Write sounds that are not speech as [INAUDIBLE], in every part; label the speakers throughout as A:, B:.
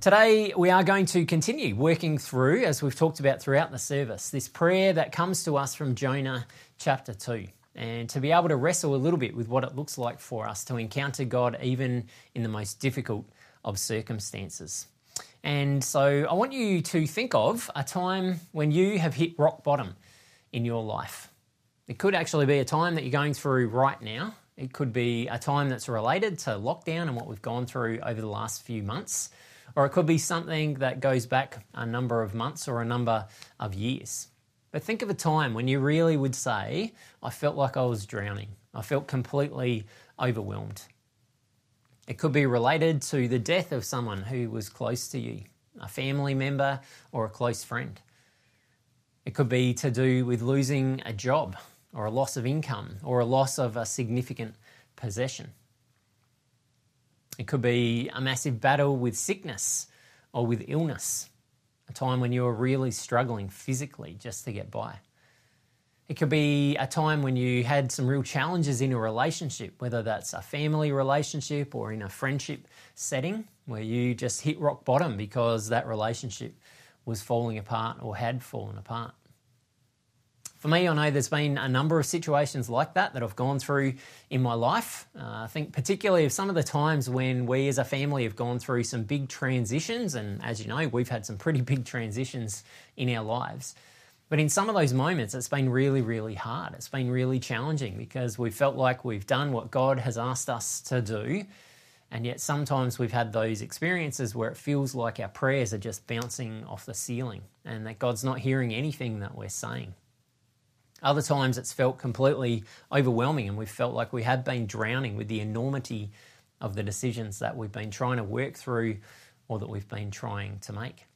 A: Today, we are going to continue working through, as we've talked about throughout the service, this prayer that comes to us from Jonah chapter 2. And to be able to wrestle a little bit with what it looks like for us to encounter God even in the most difficult of circumstances. And so, I want you to think of a time when you have hit rock bottom in your life. It could actually be a time that you're going through right now. It could be a time that's related to lockdown and what we've gone through over the last few months or it could be something that goes back a number of months or a number of years. But think of a time when you really would say, I felt like I was drowning. I felt completely overwhelmed. It could be related to the death of someone who was close to you, a family member or a close friend. It could be to do with losing a job or a loss of income or a loss of a significant possession. It could be a massive battle with sickness or with illness, a time when you're really struggling physically just to get by. It could be a time when you had some real challenges in a relationship, whether that's a family relationship or in a friendship setting, where you just hit rock bottom because that relationship was falling apart or had fallen apart. For me, I know there's been a number of situations like that that I've gone through in my life. Uh, I think, particularly, of some of the times when we as a family have gone through some big transitions, and as you know, we've had some pretty big transitions in our lives. But in some of those moments, it's been really, really hard. It's been really challenging because we felt like we've done what God has asked us to do. And yet, sometimes we've had those experiences where it feels like our prayers are just bouncing off the ceiling and that God's not hearing anything that we're saying. Other times it's felt completely overwhelming and we've felt like we have been drowning with the enormity of the decisions that we've been trying to work through or that we've been trying to make.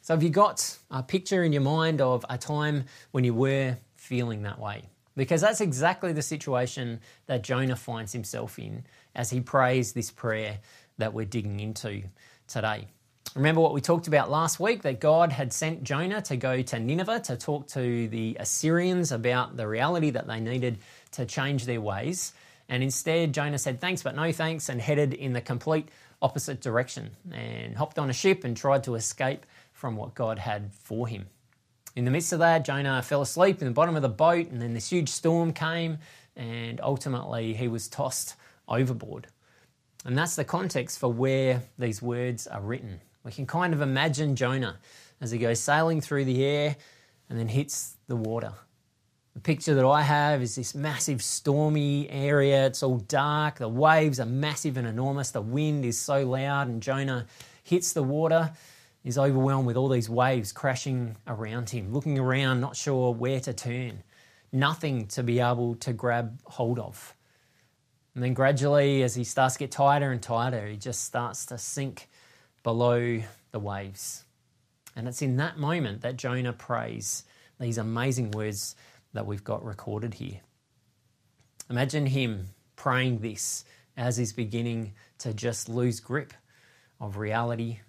A: So, have you got a picture in your mind of a time when you were feeling that way? Because that's exactly the situation that Jonah finds himself in as he prays this prayer that we're digging into today. Remember what we talked about last week that God had sent Jonah to go to Nineveh to talk to the Assyrians about the reality that they needed to change their ways. And instead, Jonah said thanks, but no thanks, and headed in the complete opposite direction and hopped on a ship and tried to escape from what God had for him. In the midst of that, Jonah fell asleep in the bottom of the boat, and then this huge storm came, and ultimately he was tossed overboard. And that's the context for where these words are written. We can kind of imagine Jonah as he goes sailing through the air and then hits the water. The picture that I have is this massive stormy area. It's all dark. The waves are massive and enormous. The wind is so loud, and Jonah hits the water. He's overwhelmed with all these waves crashing around him, looking around, not sure where to turn, nothing to be able to grab hold of. And then gradually, as he starts to get tighter and tighter, he just starts to sink below the waves. And it's in that moment that Jonah prays these amazing words that we've got recorded here. Imagine him praying this as he's beginning to just lose grip of reality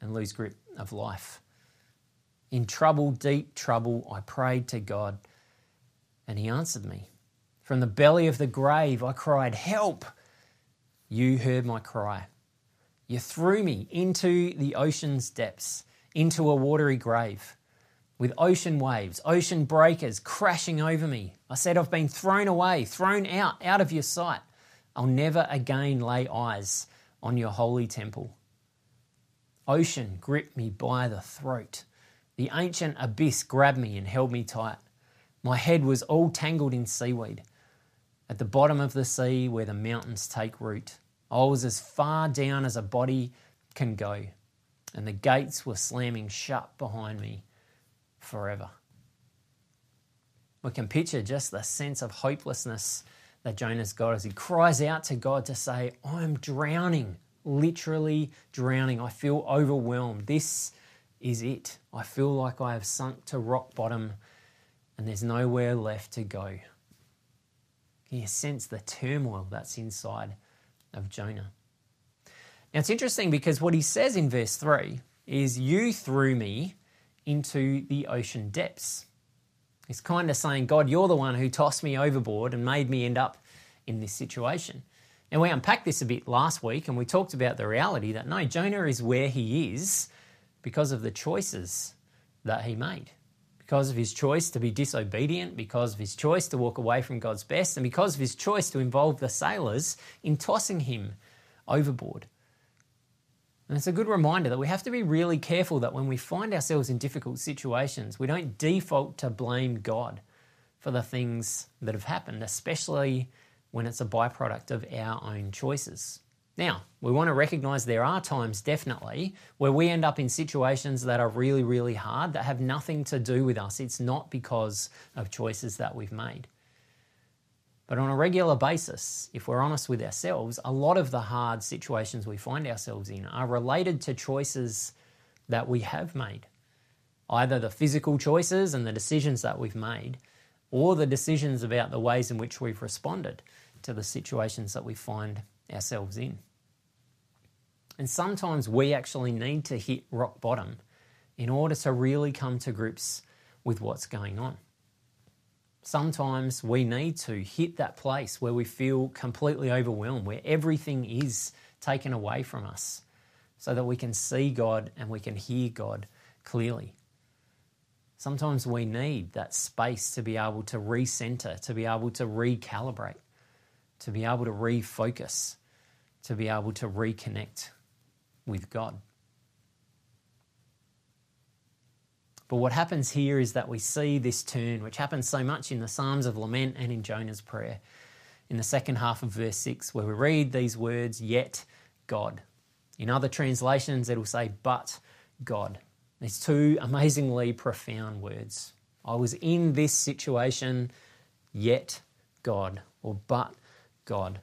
A: and lose grip of life. In trouble, deep trouble, I prayed to God and he answered me. From the belly of the grave, I cried, Help! You heard my cry. You threw me into the ocean's depths, into a watery grave, with ocean waves, ocean breakers crashing over me. I said, I've been thrown away, thrown out, out of your sight. I'll never again lay eyes on your holy temple. Ocean gripped me by the throat. The ancient abyss grabbed me and held me tight. My head was all tangled in seaweed. At the bottom of the sea, where the mountains take root, I was as far down as a body can go, and the gates were slamming shut behind me forever. We can picture just the sense of hopelessness that Jonah's got as he cries out to God to say, I'm drowning, literally drowning. I feel overwhelmed. This is it. I feel like I have sunk to rock bottom and there's nowhere left to go. Can you sense the turmoil that's inside of Jonah. Now it's interesting because what he says in verse 3 is, You threw me into the ocean depths. He's kind of saying, God, you're the one who tossed me overboard and made me end up in this situation. And we unpacked this a bit last week and we talked about the reality that no, Jonah is where he is because of the choices that he made. Because of his choice to be disobedient, because of his choice to walk away from God's best, and because of his choice to involve the sailors in tossing him overboard. And it's a good reminder that we have to be really careful that when we find ourselves in difficult situations, we don't default to blame God for the things that have happened, especially when it's a byproduct of our own choices. Now, we want to recognize there are times, definitely, where we end up in situations that are really, really hard that have nothing to do with us. It's not because of choices that we've made. But on a regular basis, if we're honest with ourselves, a lot of the hard situations we find ourselves in are related to choices that we have made. Either the physical choices and the decisions that we've made, or the decisions about the ways in which we've responded to the situations that we find ourselves in. And sometimes we actually need to hit rock bottom in order to really come to grips with what's going on. Sometimes we need to hit that place where we feel completely overwhelmed, where everything is taken away from us, so that we can see God and we can hear God clearly. Sometimes we need that space to be able to recenter, to be able to recalibrate, to be able to refocus, to be able to reconnect with God. But what happens here is that we see this turn, which happens so much in the Psalms of Lament and in Jonah's prayer, in the second half of verse 6, where we read these words, yet God. In other translations, it'll say, but God. These two amazingly profound words. I was in this situation, yet God, or but God.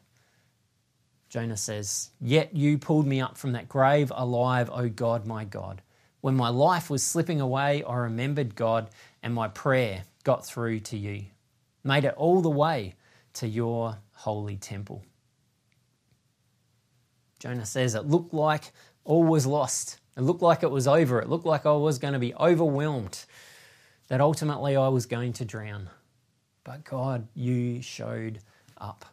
A: Jonah says, Yet you pulled me up from that grave alive, O God, my God. When my life was slipping away, I remembered God, and my prayer got through to you. Made it all the way to your holy temple. Jonah says, It looked like all was lost. It looked like it was over. It looked like I was going to be overwhelmed, that ultimately I was going to drown. But God, you showed up.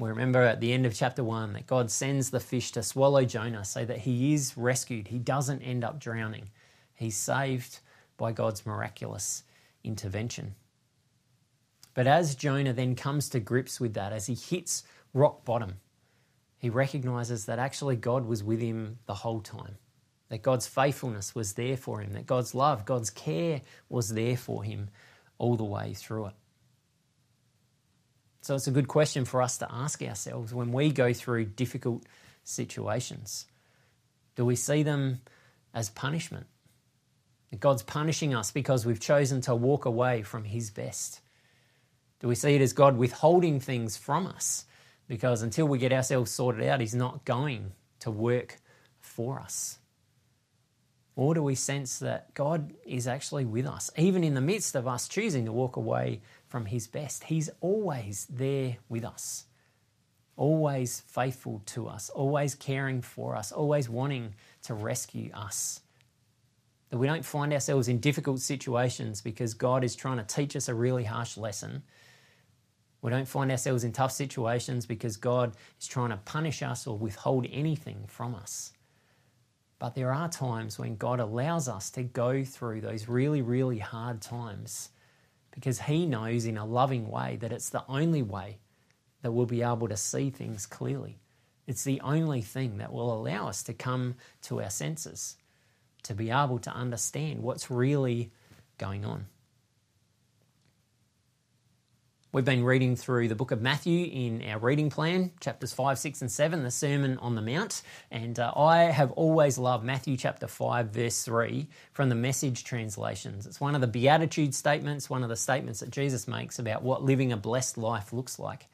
A: We remember at the end of chapter 1 that God sends the fish to swallow Jonah so that he is rescued. He doesn't end up drowning. He's saved by God's miraculous intervention. But as Jonah then comes to grips with that, as he hits rock bottom, he recognizes that actually God was with him the whole time, that God's faithfulness was there for him, that God's love, God's care was there for him all the way through it. So it's a good question for us to ask ourselves when we go through difficult situations. Do we see them as punishment? That God's punishing us because we've chosen to walk away from His best? Do we see it as God withholding things from us because until we get ourselves sorted out, He's not going to work for us? Or do we sense that God is actually with us, even in the midst of us choosing to walk away from His best? He's always there with us, always faithful to us, always caring for us, always wanting to rescue us. That we don't find ourselves in difficult situations because God is trying to teach us a really harsh lesson we don't find ourselves in tough situations because God is trying to punish us or withhold anything from us. But there are times when God allows us to go through those really, really hard times because He knows in a loving way that it's the only way that we'll be able to see things clearly. It's the only thing that will allow us to come to our senses, to be able to understand what's really going on. We've been reading through the book of Matthew in our reading plan, chapters 5, 6, and 7, the Sermon on the Mount. And uh, I have always loved Matthew chapter 5, verse 3 from the message translations. It's one of the Beatitude statements, one of the statements that Jesus makes about what living a blessed life looks like.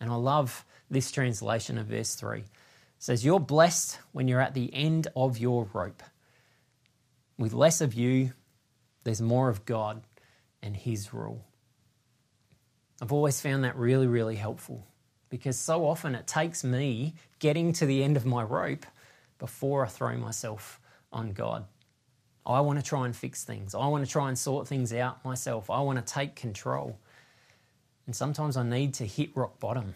A: And I love this translation of verse 3. It says, You're blessed when you're at the end of your rope. With less of you, there's more of God and His rule. I've always found that really, really helpful because so often it takes me getting to the end of my rope before I throw myself on God. I want to try and fix things. I want to try and sort things out myself. I want to take control. And sometimes I need to hit rock bottom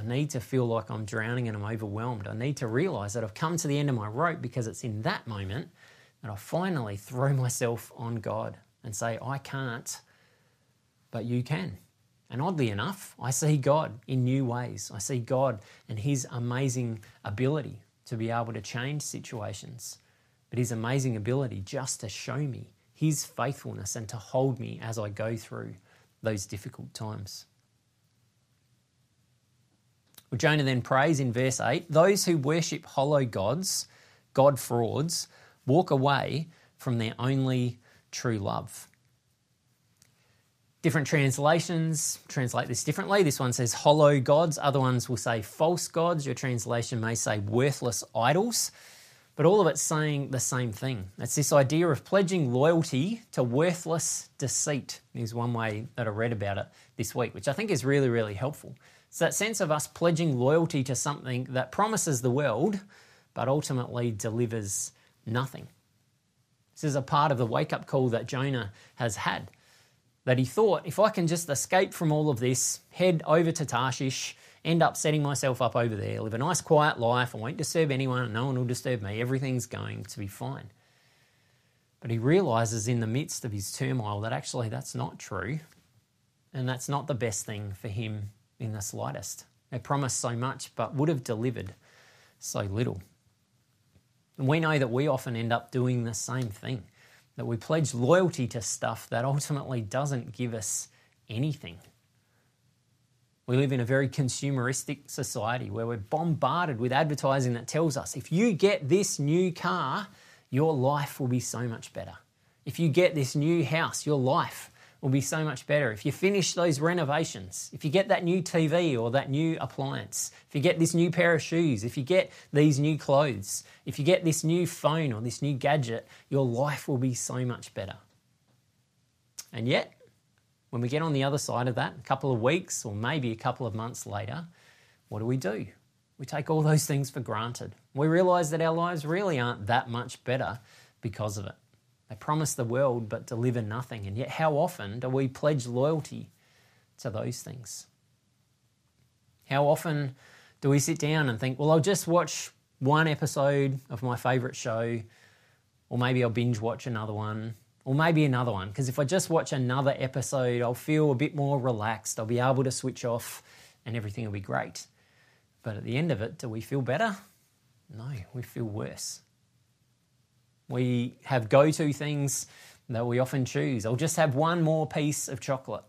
A: I need to feel like I'm drowning and I'm overwhelmed. I need to realize that I've come to the end of my rope because it's in that moment that I finally throw [LAUGHS] myself on God and say, I can't, but you can. And oddly enough, I see God in new ways. I see God and His amazing ability to be able to change situations, but His amazing ability just to show me His faithfulness and to hold me as I go through those difficult times. Well, Jonah then prays in verse 8 Those who worship hollow gods, God frauds, walk away from their only true love. Different translations translate this differently. This one says hollow gods, other ones will say false gods. Your translation may say worthless idols. But all of it's saying the same thing. It's this idea of pledging loyalty to worthless deceit, is one way that I read about it this week, which I think is really, really helpful. It's that sense of us pledging loyalty to something that promises the world, but ultimately delivers nothing. This is a part of the wake up call that Jonah has had that he thought if I can just escape from all of this, head over to Tarshish, end up setting myself up over there, live a nice quiet life, I won't disturb anyone, no one will disturb me, everything's going to be fine. But he realizes in the midst of his turmoil that actually that's not true, and that's not the best thing for him in the slightest. They promised so much, but would have delivered so little. And we know that we often end up doing the same thing that we pledge loyalty to stuff that ultimately doesn't give us anything. We live in a very consumeristic society where we're bombarded with advertising that tells us if you get this new car, your life will be so much better. If you get this new house, your life will be so much better. If you finish those renovations, if you get that new TV or that new appliance, if you get this new pair of shoes, if you get these new clothes, if you get this new phone or this new gadget, your life will be so much better. And yet, when we get on the other side of that, a couple of weeks or maybe a couple of months later, what do we do? We take all those things for granted. We realize that our lives really aren't that much better because of it. They promise the world but deliver nothing. And yet, how often do we pledge loyalty to those things? How often do we sit down and think, well, I'll just watch one episode of my favourite show, or maybe I'll binge watch another one, or maybe another one? Because if I just watch another episode, I'll feel a bit more relaxed, I'll be able to switch off, and everything will be great. But at the end of it, do we feel better? No, we feel worse. We have go to things that we often choose. I'll just have one more piece of chocolate.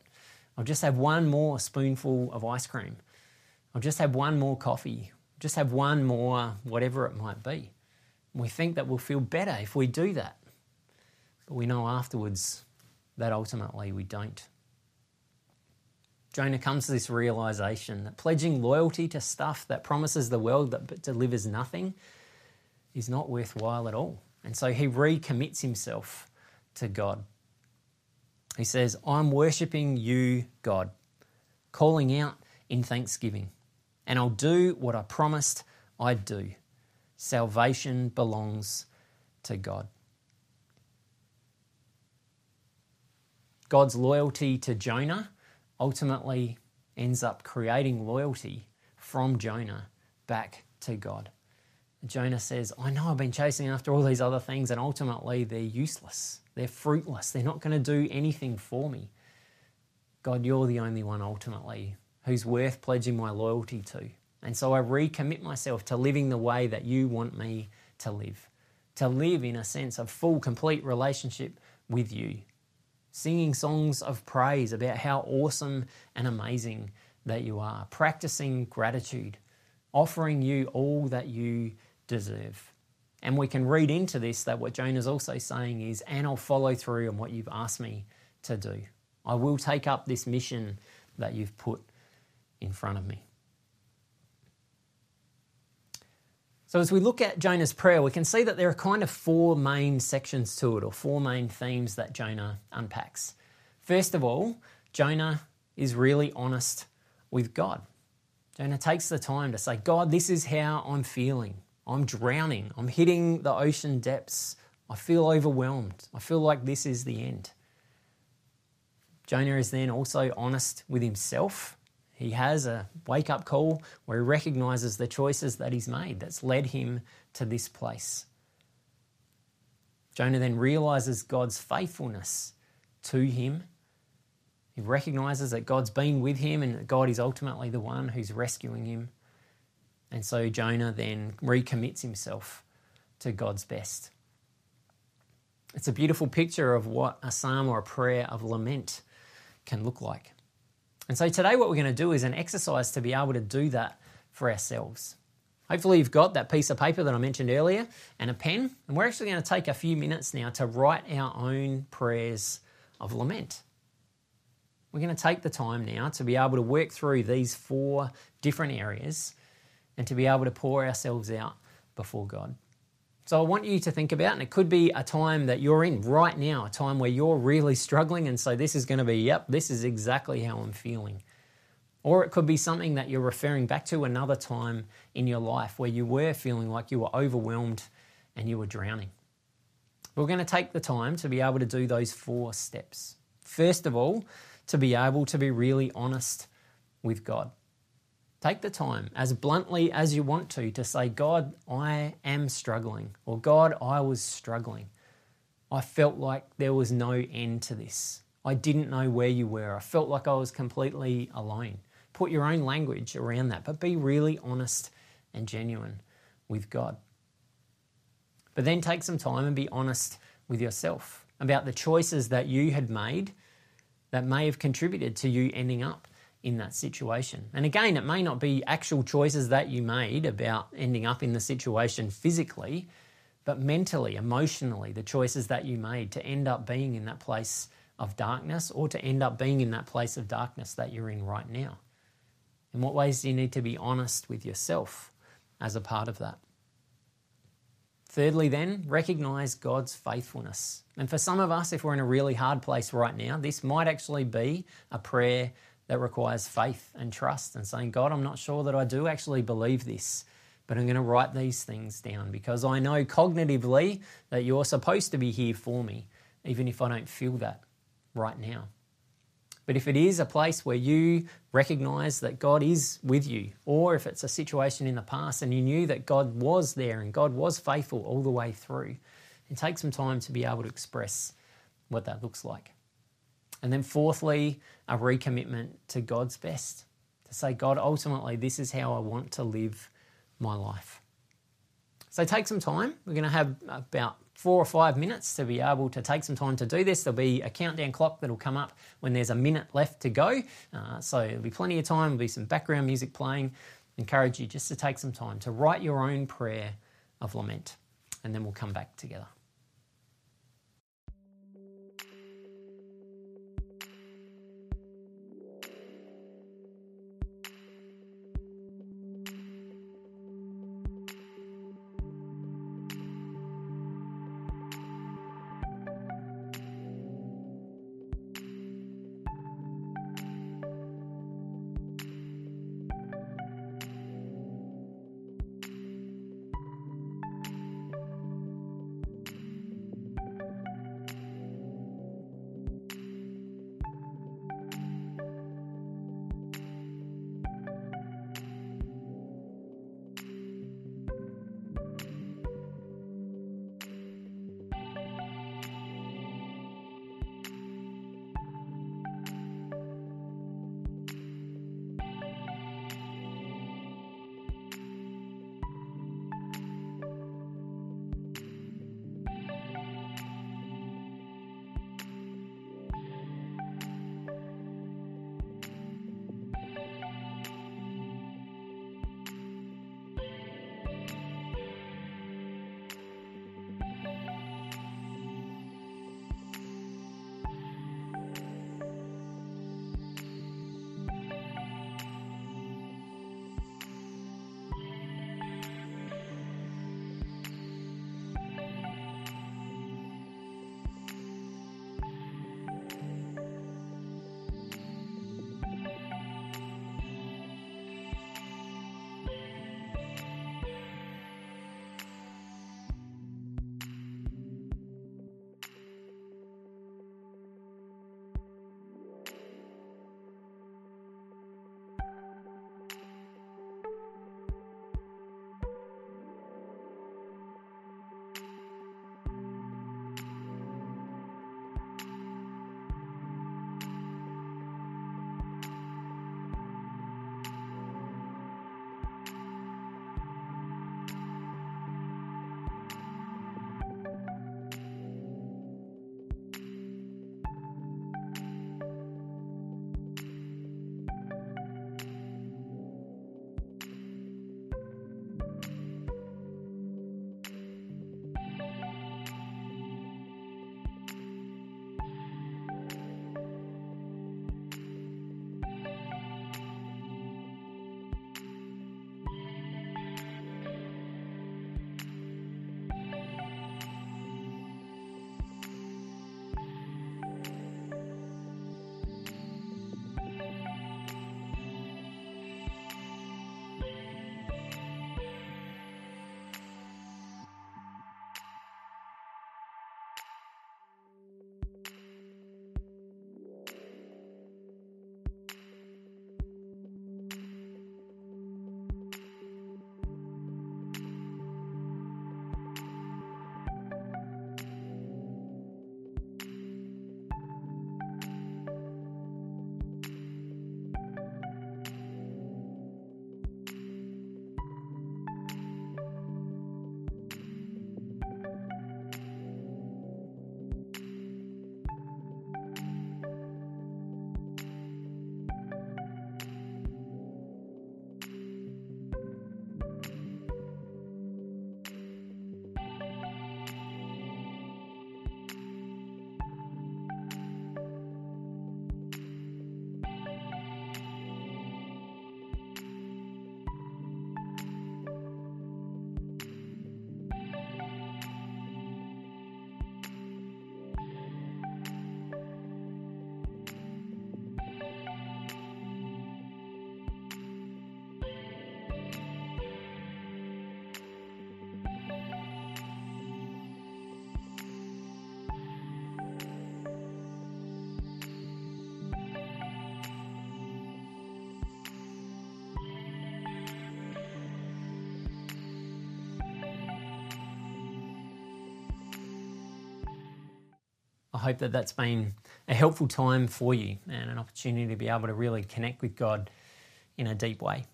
A: I'll just have one more spoonful of ice cream. I'll just have one more coffee. Just have one more, whatever it might be. We think that we'll feel better if we do that. But we know afterwards that ultimately we don't. Jonah comes to this realization that pledging loyalty to stuff that promises the world but delivers nothing is not worthwhile at all. And so he recommits himself to God. He says, I'm worshipping you, God, calling out in thanksgiving, and I'll do what I promised I'd do. Salvation belongs to God. God's loyalty to Jonah ultimately ends up creating loyalty from Jonah back to God. Jonah says, I know I've been chasing after all these other things, and ultimately they're useless. They're fruitless. They're not going to do anything for me. God, you're the only one ultimately who's worth pledging my loyalty to. And so I recommit myself to living the way that you want me to live, to live in a sense of full, complete relationship with you, singing songs of praise about how awesome and amazing that you are, practicing gratitude, offering you all that you deserve. And we can read into this that what Jonah's also saying is, and I'll follow through on what you've asked me to do. I will take up this mission that you've put in front of me. So, as we look at Jonah's prayer, we can see that there are kind of four main sections to it, or four main themes that Jonah unpacks. First of all, Jonah is really honest with God. Jonah takes the time to say, God, this is how I'm feeling. I'm drowning. I'm hitting the ocean depths. I feel overwhelmed. I feel like this is the end. Jonah is then also honest with himself. He has a wake up call where he recognizes the choices that he's made that's led him to this place. Jonah then realizes God's faithfulness to him. He recognizes that God's been with him and that God is ultimately the one who's rescuing him. And so Jonah then recommits himself to God's best. It's a beautiful picture of what a psalm or a prayer of lament can look like. And so today, what we're going to do is an exercise to be able to do that for ourselves. Hopefully, you've got that piece of paper that I mentioned earlier and a pen. And we're actually going to take a few minutes now to write our own prayers of lament. We're going to take the time now to be able to work through these four different areas and to be able to pour ourselves out before God. So I want you to think about, and it could be a time that you're in right now, a time where you're really struggling, and so this is going to be, yep, this is exactly how I'm feeling. Or it could be something that you're referring back to another time in your life where you were feeling like you were overwhelmed and you were drowning. We're going to take the time to be able to do those four steps. First of all, to be able to be really honest with God. Take the time, as bluntly as you want to, to say, God, I am struggling, or God, I was struggling. I felt like there was no end to this. I didn't know where you were. I felt like I was completely alone. Put your own language around that, but be really honest and genuine with God. But then take some time and be honest with yourself about the choices that you had made that may have contributed to you ending up in that situation. And again, it may not be actual choices that you made about ending up in the situation physically, but mentally, emotionally, the choices that you made to end up being in that place of darkness or to end up being in that place of darkness that you're in right now. In what ways do you need to be honest with yourself as a part of that? Thirdly, then, recognize God's faithfulness. And for some of us, if we're in a really hard place right now, this might actually be a prayer that requires faith and trust and saying, God, I'm not sure that I do actually believe this, but I'm going to write these things down because I know cognitively that you're supposed to be here for me, even if I don't feel that right now. But if it is a place where you recognize that God is with you, or if it's a situation in the past and you knew that God was there and God was faithful all the way through, it takes some time to be able to express what that looks like. And then, fourthly, a recommitment to God's best. To say, God, ultimately, this is how I want to live my life. So take some time. We're going to have about four or five minutes to be able to take some time to do this. There'll be a countdown clock that'll come up when there's a minute left to go. Uh, so there'll be plenty of time, there'll be some background music playing. encourage you just to take some time to write your own prayer of lament, and then we'll come back together. Hope that that's been a helpful time for you and an opportunity to be able to really connect with God in a deep way.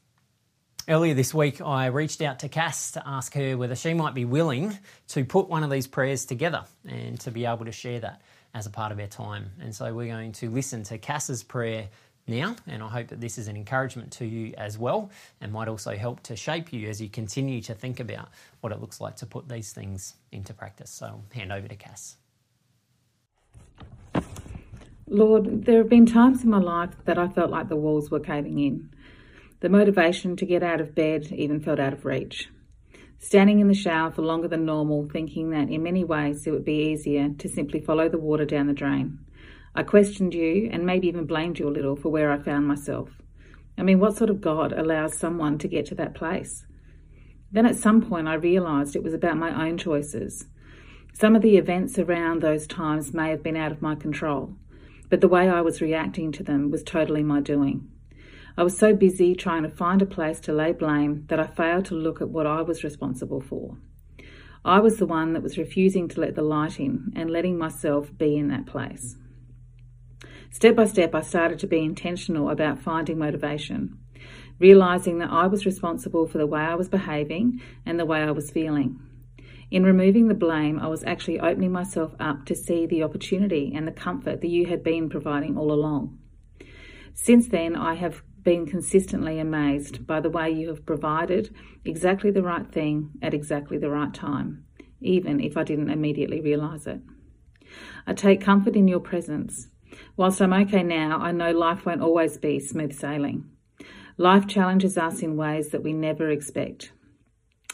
A: Earlier this week, I reached out to Cass to ask her whether she might be willing to put one of these prayers together and to be able to share that as a part of our time. And so we're going to listen to Cass's prayer now, and I hope that this is an encouragement to you as well and might also help to shape you as you continue to think about what it looks like to put these things into practice. So I'll hand over to Cass.
B: Lord, there have been times in my life that I felt like the walls were caving in. The motivation to get out of bed even felt out of reach. Standing in the shower for longer than normal, thinking that in many ways it would be easier to simply follow the water down the drain. I questioned you and maybe even blamed you a little for where I found myself. I mean, what sort of God allows someone to get to that place? Then at some point, I realised it was about my own choices. Some of the events around those times may have been out of my control, but the way I was reacting to them was totally my doing. I was so busy trying to find a place to lay blame that I failed to look at what I was responsible for. I was the one that was refusing to let the light in and letting myself be in that place. Step by step, I started to be intentional about finding motivation, realizing that I was responsible for the way I was behaving and the way I was feeling. In removing the blame, I was actually opening myself up to see the opportunity and the comfort that you had been providing all along. Since then, I have been consistently amazed by the way you have provided exactly the right thing at exactly the right time, even if I didn't immediately realize it. I take comfort in your presence Whilst I'm okay now, I know life won't always be smooth sailing. Life challenges us in ways that we never expect.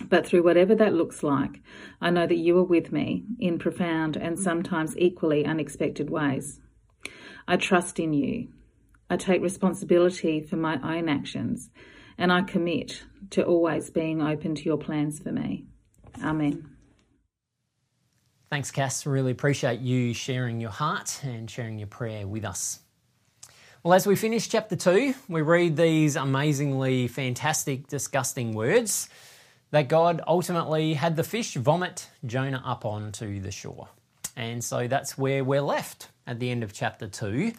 B: But through whatever that looks like, I know that you are with me in profound and sometimes equally unexpected ways. I trust in you. I take responsibility for my own actions and I commit to always being open to your plans for me. Amen.
A: Thanks, Cass. Really appreciate you sharing your heart and sharing your prayer with us. Well, as we finish chapter 2, we read these amazingly fantastic, disgusting words that God ultimately had the fish vomit Jonah up onto the shore. And so that's where we're left at the end of chapter 2,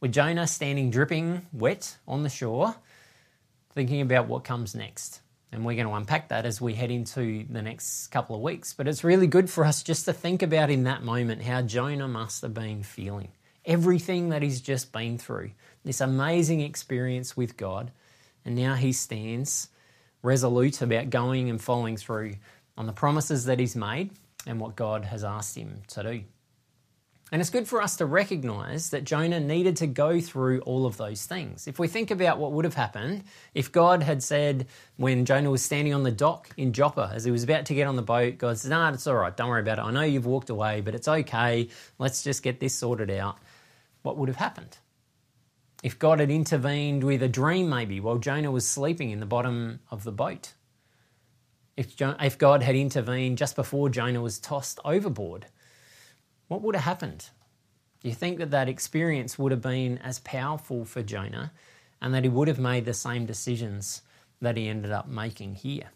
A: with Jonah standing dripping wet on the shore, thinking about what comes next. And we're going to unpack that as we head into the next couple of weeks. But it's really good for us just to think about in that moment how Jonah must have been feeling. Everything that he's just been through, this amazing experience with God. And now he stands resolute about going and following through on the promises that he's made and what God has asked him to do. And it's good for us to recognize that Jonah needed to go through all of those things. If we think about what would have happened if God had said, when Jonah was standing on the dock in Joppa, as he was about to get on the boat, God said, Nah, it's all right, don't worry about it. I know you've walked away, but it's okay. Let's just get this sorted out. What would have happened? If God had intervened with a dream, maybe, while Jonah was sleeping in the bottom of the boat. If, if God had intervened just before Jonah was tossed overboard what would have happened? Do you think that that experience would have been as powerful for Jonah and that he would have made the same decisions that he ended up making here?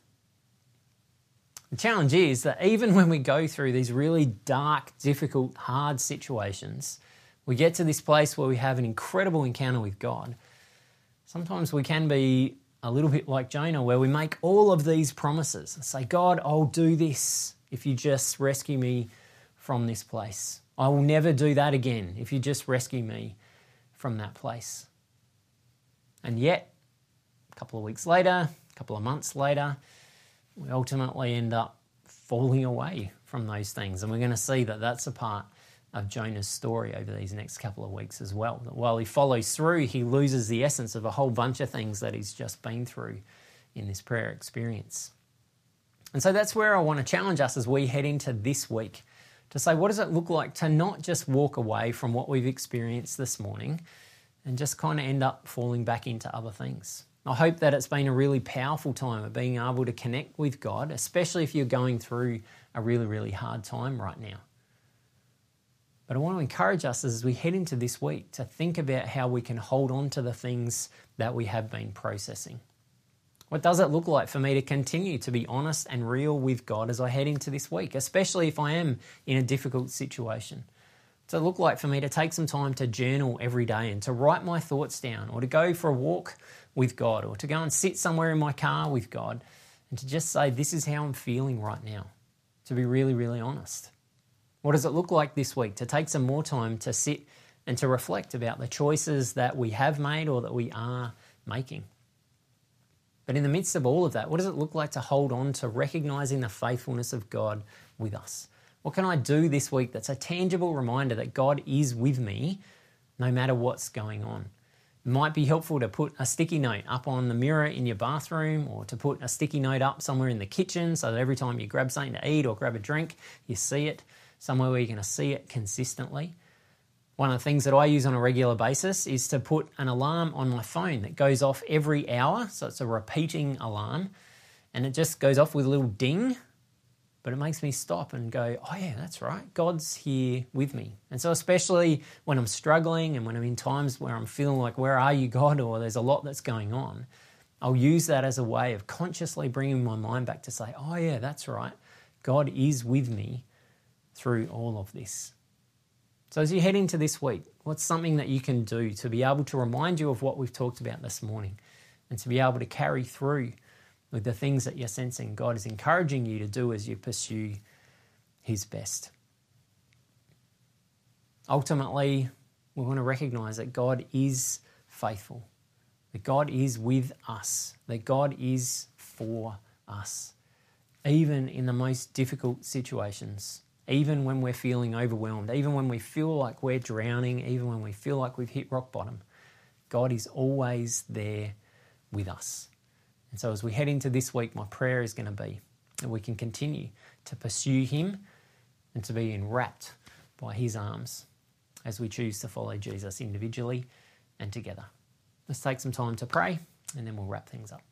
A: The challenge is that even when we go through these really dark, difficult, hard situations, we get to this place where we have an incredible encounter with God. Sometimes we can be a little bit like Jonah, where we make all of these promises and say, God, I'll do this if you just rescue me from this place. I will never do that again if you just rescue me from that place. And yet, a couple of weeks later, a couple of months later, we ultimately end up falling away from those things. And we're going to see that that's a part of Jonah's story over these next couple of weeks as well. That while he follows through, he loses the essence of a whole bunch of things that he's just been through in this prayer experience. And so that's where I want to challenge us as we head into this week to say, what does it look like to not just walk away from what we've experienced this morning and just kind of end up falling back into other things? I hope that it's been a really powerful time of being able to connect with God, especially if you're going through a really, really hard time right now. But I want to encourage us as we head into this week to think about how we can hold on to the things that we have been processing. What does it look like for me to continue to be honest and real with God as I head into this week, especially if I am in a difficult situation? Does it look like for me to take some time to journal every day and to write my thoughts down, or to go for a walk with God, or to go and sit somewhere in my car with God, and to just say, This is how I'm feeling right now? To be really, really honest. What does it look like this week to take some more time to sit and to reflect about the choices that we have made or that we are making? But in the midst of all of that, what does it look like to hold on to recognizing the faithfulness of God with us? What can I do this week that's a tangible reminder that God is with me no matter what's going on? It might be helpful to put a sticky note up on the mirror in your bathroom or to put a sticky note up somewhere in the kitchen so that every time you grab something to eat or grab a drink, you see it somewhere where you're going to see it consistently. One of the things that I use on a regular basis is to put an alarm on my phone that goes off every hour. So it's a repeating alarm and it just goes off with a little ding, but it makes me stop and go, oh, yeah, that's right. God's here with me. And so, especially when I'm struggling and when I'm in times where I'm feeling like, where are you, God? Or there's a lot that's going on, I'll use that as a way of consciously bringing my mind back to say, oh, yeah, that's right. God is with me through all of this. So, as you head into this week, what's something that you can do to be able to remind you of what we've talked about this morning and to be able to carry through with the things that you're sensing God is encouraging you to do as you pursue His best? Ultimately, we want to recognize that God is faithful, that God is with us, that God is for us, even in the most difficult situations even when we're feeling overwhelmed, even when we feel like we're drowning, even when we feel like we've hit rock bottom, God is always there with us. And so, as we head into this week, my prayer is going to be that we can continue to pursue Him and to be enwrapped by His arms as we choose to follow Jesus individually and together. Let's take some time to pray and then we'll wrap things up.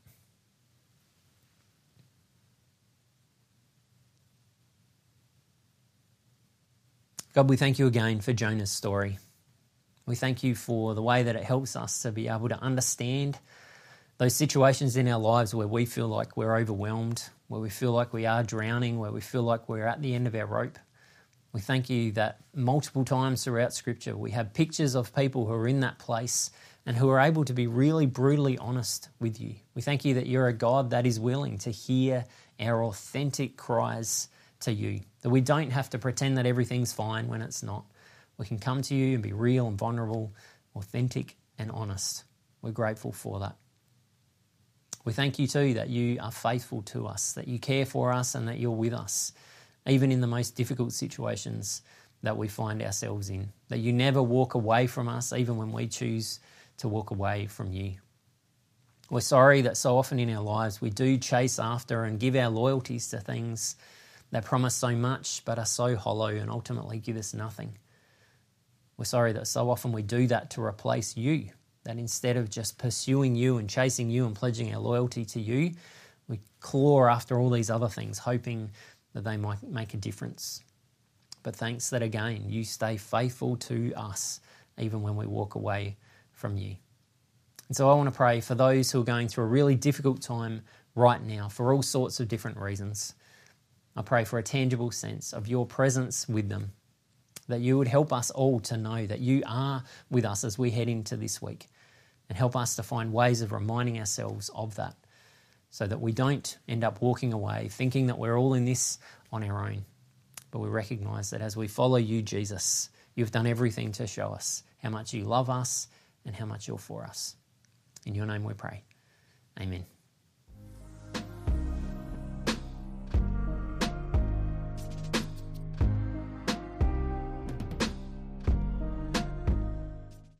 A: God, we thank you again for Jonah's story. We thank you for the way that it helps us to be able to understand those situations in our lives where we feel like we're overwhelmed, where we feel like we are drowning, where we feel like we're at the end of our rope. We thank you that multiple times throughout Scripture we have pictures of people who are in that place and who are able to be really brutally honest with you. We thank you that you're a God that is willing to hear our authentic cries to you. That we don't have to pretend that everything's fine when it's not. We can come to you and be real and vulnerable, authentic and honest. We're grateful for that. We thank you too that you are faithful to us, that you care for us, and that you're with us, even in the most difficult situations that we find ourselves in. That you never walk away from us, even when we choose to walk away from you. We're sorry that so often in our lives we do chase after and give our loyalties to things they promise so much but are so hollow and ultimately give us nothing. We're sorry that so often we do that to replace you, that instead of just pursuing you and chasing you and pledging our loyalty to you, we claw after all these other things, hoping that they might make a difference. But thanks that again, you stay faithful to us even when we walk away from you. And so I want to pray for those who are going through a really difficult time right now for all sorts of different reasons. I pray for a tangible sense of your presence with them, that you would help us all to know that you are with us as we head into this week, and help us to find ways of reminding ourselves of that so that we don't end up walking away thinking that we're all in this on our own. But we recognize that as we follow you, Jesus, you've done everything to show us how much you love us and how much you're for us. In your name we pray. Amen.